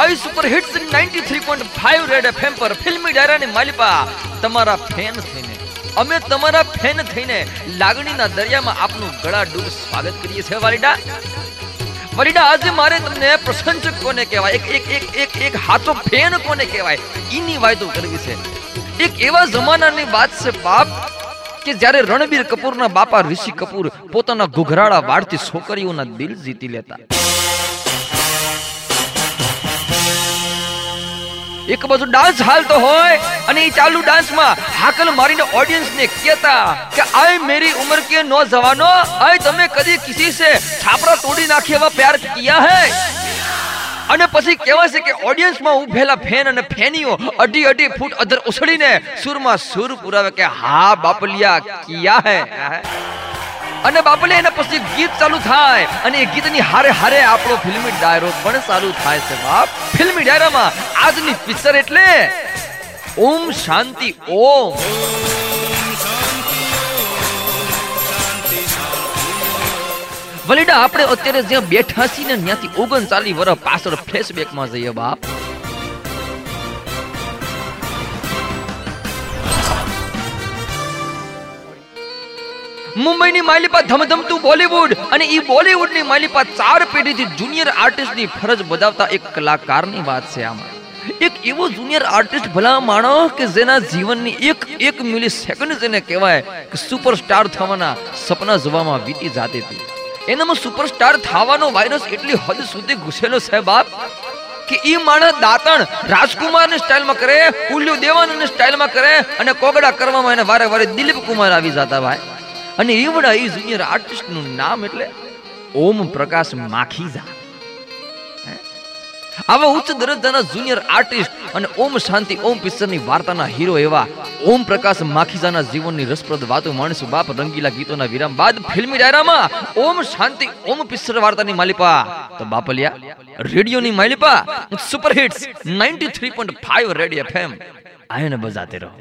આઈ super hits 93.5 red FM પર ફિલ્મી ડાયરાની માલિપા તમારા ફેન થઈને. અમે તમારા ફેન થઈને લાગણીના દરિયામાં આપનું ગળા ડૂબ સ્વાગત કરીએ છીએ, વાલીડા. વાલીડા, આજે મારે તમને પ્રશંસક કોને કહેવાય? એક એક એક એક એક હાથો ફેન કોને કહેવાય? ઈની વાતો કરવી છે. એક એવા જમાનાની વાત છે, બાપ, કે જ્યારે રણબીર કપૂરના બાપા ઋષિ કપૂર પોતાના ઘુઘરાળા વાળતી છોકરીઓના દિલ જીતી લેતા. એક બાજુ ડાન્સ હાલતો હોય અને એ ચાલુ ડાન્સમાં હાકલ મારીને ઓડિયન્સને કહેતા કે આય મેરી ઉમર કે નો જવાનો, આય તમે કદી કિસી સે છાપરા તોડી નાખી એવા પ્યાર કિયા હે? અને પછી કહેવાય છે કે ઓડિયન્સમાં ઉભેલા ફેન અને ફેનીઓ અઢી અઢી ફૂટ અધર ઉછળીને સુરમાં સુર પુરાવે કે હા બાપલિયા, કિયા હે? અને બાપલે એના પછી ગીત ચાલુ થાય. અને એ ગીતની હારે હારે આપણો ફિલ્મી ડાયરો પણ ચાલુ થાય છે બાપ. ફિલ્મી ડાયરામાં આજની પિક્ચર એટલે ઓમ શાંતિ ઓમ. વલીડા, આપણે અત્યારે જ્યાં બેઠા છીએ ને, ત્યાંથી ઓગણચાલીસ વર્ષ પાછળ ફ્લેશબેકમાં જઈએ બાપ. મુંબઈની માલિપા ધમધમતું બોલીવુડ અને ઈ બોલીવુડની માલિપા ચાર પેઢીથી જુનિયર આર્ટિસ્ટની ફરજ બજાવતા એક કલાકારની વાત છે આમાં. એક એવો જુનિયર આર્ટિસ્ટ ભલા માણો કે જેના જીવનની એક એક મિલી સેકન્ડ જેને કહેવાય કે સુપરસ્ટાર થવાના સપના જોવામાં વીતી જાતી હતી. એનામાં સુપરસ્ટાર થવાનો વાયરસ એટલી હદ સુધી ઘૂસેલો છે બાપ કે ઈ માણસ દાતણ રાજકુમારની સ્ટાઇલમાં કરે ઉલ્લુ દેવાનની સ્ટાઇલમાં કરે અને કોગડા કરવામાં એને વારે વારે દિલીપ કુમાર આવી જતા ભાઈ. અને એવડા એ જુનિયર આર્ટિસ્ટનું નામ એટલે ઓમ પ્રકાશ માખીજા? આવા ઉચ્ચ દરજ્જાના જુનિયર આર્ટિસ્ટ અને ઓમ શાંતિ, ઓમ પિક્ચરની વાર્તાના હીરો એવા ઓમ પ્રકાશ માખીજાના જીવનની રસપ્રદ વાતો માણસુ બાપ રંગીલા ગીતોના વિરામ બાદ ફિલ્મી ડાયરામાં ઓમ શાંતિ, ઓમ પિક્ચર વાર્તાની માલિપા. તો બાપલિયા, રેડિયોની માલિપા સુપર હિટ્સ 93.5 રેડિયો એફએમ આયને બજાતે રહો.